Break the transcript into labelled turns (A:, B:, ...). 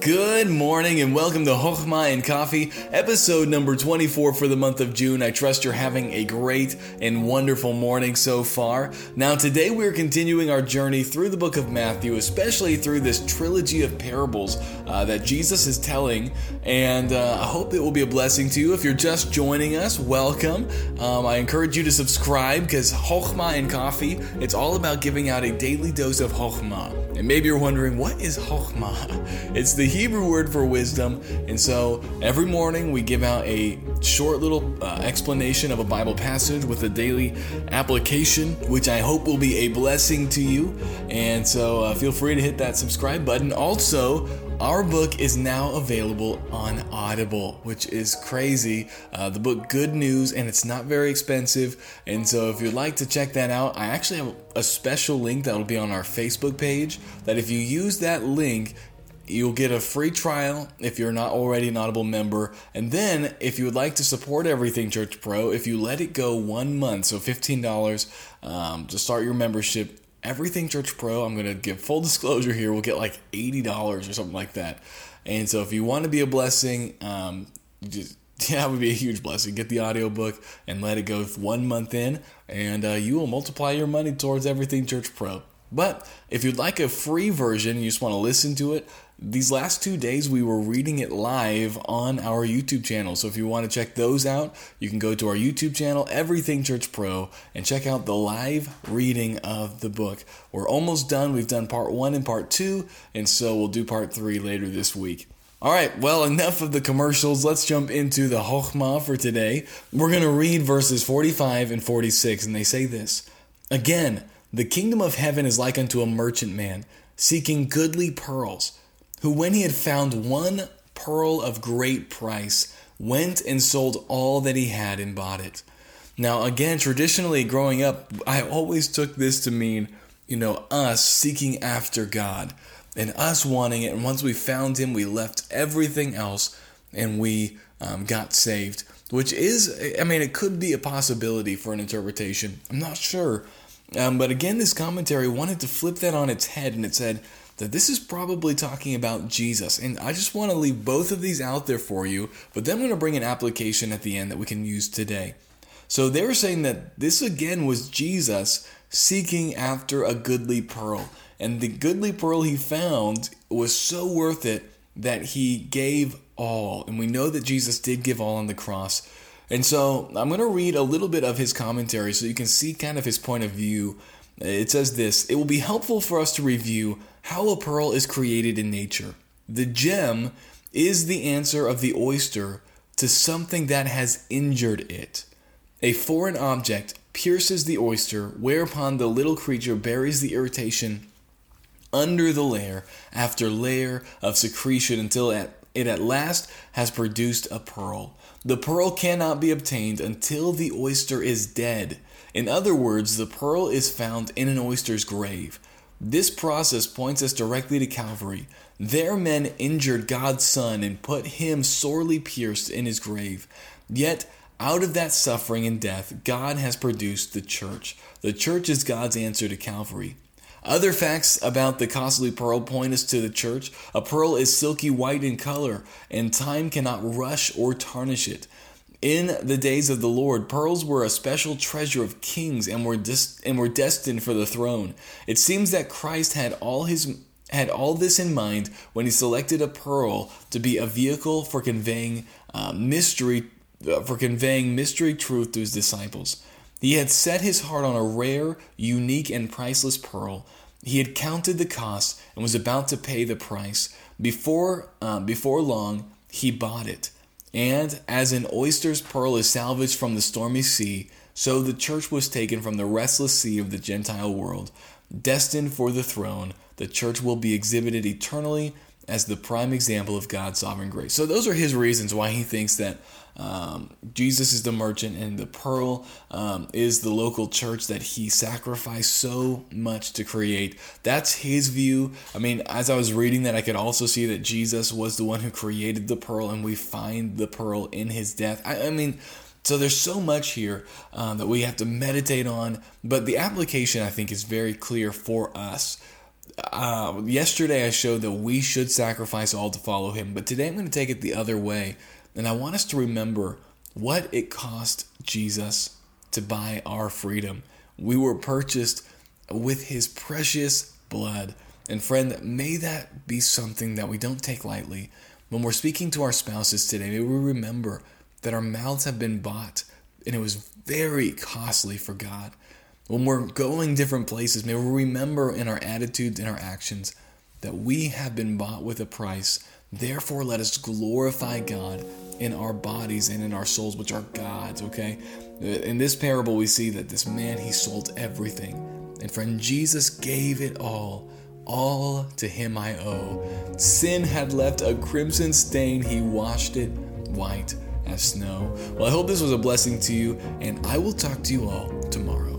A: Good morning and welcome to Hochma and Coffee, episode number 24 for the month of June. I trust you're having a great and wonderful morning so far. Now, today we're continuing our journey through the book of Matthew, especially through this trilogy of parables uh, that Jesus is telling, and uh, I hope it will be a blessing to you. If you're just joining us, welcome. Um, I encourage you to subscribe because Hochma and Coffee, it's all about giving out a daily dose of Hochma. And maybe you're wondering, what is Hochma? It's the Hebrew word for wisdom. And so every morning we give out a short little uh, explanation of a Bible passage with a daily application, which I hope will be a blessing to you. And so uh, feel free to hit that subscribe button. Also, our book is now available on Audible, which is crazy. Uh, the book Good News, and it's not very expensive. And so, if you'd like to check that out, I actually have a special link that will be on our Facebook page. That if you use that link, You'll get a free trial if you're not already an Audible member. And then, if you would like to support Everything Church Pro, if you let it go one month, so $15 um, to start your membership, Everything Church Pro, I'm going to give full disclosure here, will get like $80 or something like that. And so, if you want to be a blessing, um, just yeah, that would be a huge blessing. Get the audiobook and let it go one month in, and uh, you will multiply your money towards Everything Church Pro. But if you'd like a free version, you just want to listen to it, these last two days we were reading it live on our YouTube channel. So if you want to check those out, you can go to our YouTube channel, Everything Church Pro, and check out the live reading of the book. We're almost done. We've done part one and part two, and so we'll do part three later this week. All right, well, enough of the commercials. Let's jump into the Hochma for today. We're going to read verses 45 and 46, and they say this Again, the kingdom of heaven is like unto a merchant man seeking goodly pearls who, when he had found one pearl of great price, went and sold all that he had and bought it. Now, again, traditionally growing up, I always took this to mean, you know, us seeking after God and us wanting it. And once we found Him, we left everything else and we um, got saved, which is, I mean, it could be a possibility for an interpretation. I'm not sure. Um, but again, this commentary wanted to flip that on its head and it said, that this is probably talking about Jesus. And I just want to leave both of these out there for you, but then I'm going to bring an application at the end that we can use today. So they were saying that this again was Jesus seeking after a goodly pearl. And the goodly pearl he found was so worth it that he gave all. And we know that Jesus did give all on the cross. And so I'm going to read a little bit of his commentary so you can see kind of his point of view. It says this It will be helpful for us to review how a pearl is created in nature. The gem is the answer of the oyster to something that has injured it. A foreign object pierces the oyster, whereupon the little creature buries the irritation under the layer after layer of secretion until it at last has produced a pearl. The pearl cannot be obtained until the oyster is dead. In other words, the pearl is found in an oyster's grave. This process points us directly to Calvary. There, men injured God's Son and put him sorely pierced in his grave. Yet, out of that suffering and death, God has produced the church. The church is God's answer to Calvary. Other facts about the costly pearl point us to the church. A pearl is silky white in color, and time cannot rush or tarnish it. In the days of the Lord, pearls were a special treasure of kings and were dis- and were destined for the throne. It seems that Christ had all his had all this in mind when he selected a pearl to be a vehicle for conveying uh, mystery uh, for conveying mystery truth to his disciples. He had set his heart on a rare, unique, and priceless pearl. He had counted the cost and was about to pay the price. Before uh, before long, he bought it. And as an oyster's pearl is salvaged from the stormy sea, so the church was taken from the restless sea of the Gentile world. Destined for the throne, the church will be exhibited eternally as the prime example of God's sovereign grace. So, those are his reasons why he thinks that um, Jesus is the merchant and the pearl um, is the local church that he sacrificed so much to create. That's his view. I mean, as I was reading that, I could also see that Jesus was the one who created the pearl and we find the pearl in his death. I, I mean, so there's so much here um, that we have to meditate on, but the application I think is very clear for us. Uh, yesterday I showed that we should sacrifice all to follow him, but today I'm going to take it the other way. And I want us to remember what it cost Jesus to buy our freedom. We were purchased with his precious blood. And friend, may that be something that we don't take lightly. When we're speaking to our spouses today, may we remember that our mouths have been bought and it was very costly for God. When we're going different places, may we remember in our attitudes and our actions that we have been bought with a price. Therefore, let us glorify God in our bodies and in our souls, which are God's, okay? In this parable, we see that this man, he sold everything. And friend, Jesus gave it all. All to him I owe. Sin had left a crimson stain, he washed it white as snow. Well, I hope this was a blessing to you, and I will talk to you all tomorrow.